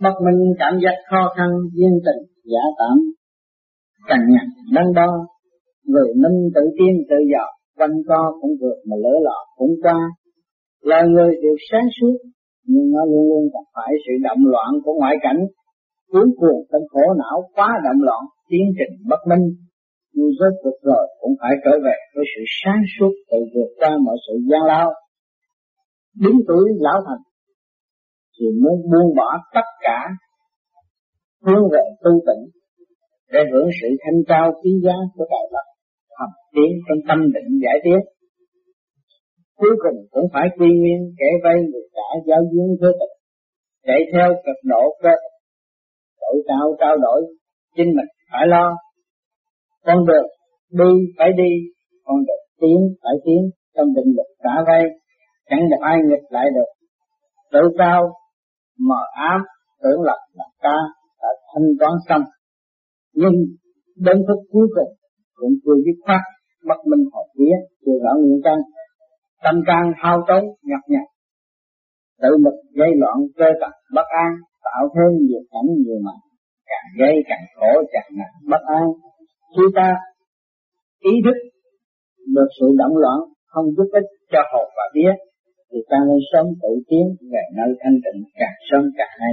bất minh cảm giác khó khăn, duyên tình, giả tạm cần nhằn, đắn đo. Người minh tự tiên tự dò quanh co cũng vượt mà lỡ lọ cũng qua. Là người đều sáng suốt, nhưng nó luôn luôn gặp phải sự động loạn của ngoại cảnh. Cuốn cuồng trong khổ não quá động loạn, tiến trình bất minh. Nhưng rốt cuộc rồi cũng phải trở về với sự sáng suốt, tự vượt qua mọi sự gian lao. Đứng tuổi lão thành thì muốn buông bỏ tất cả hướng về tu tịnh để hưởng sự thanh cao quý giá của đại vật học tiến trong tâm định giải tiến cuối cùng cũng phải quy nguyên kẻ vay người trả giáo duyên thế tịch chạy theo cực độ cơ đổi cao trao đổi, chính mình phải lo. Con được đi phải đi, con được tiến phải tiến, trong định lực trả vay chẳng được ai nghịch lại được. Tự cao mờ ám tưởng lập là ta đã thanh toán xong. Nhưng đến phút cuối cùng cũng chưa dứt khoát, bất minh hồn vía chưa rõ nguyên căn. Tâm can hao tốn nhọc nhằn tự lực gây loạn cơ tật bất an, tạo thêm nhiều cảnh nhiều mặt. Càng gây càng khổ, càng nặng bất an. Khi ta ý thức được sự động loạn, không giúp ích cho hồn và vía thì ta nên sống tự tiến về nơi thanh tịnh càng sớm càng hay.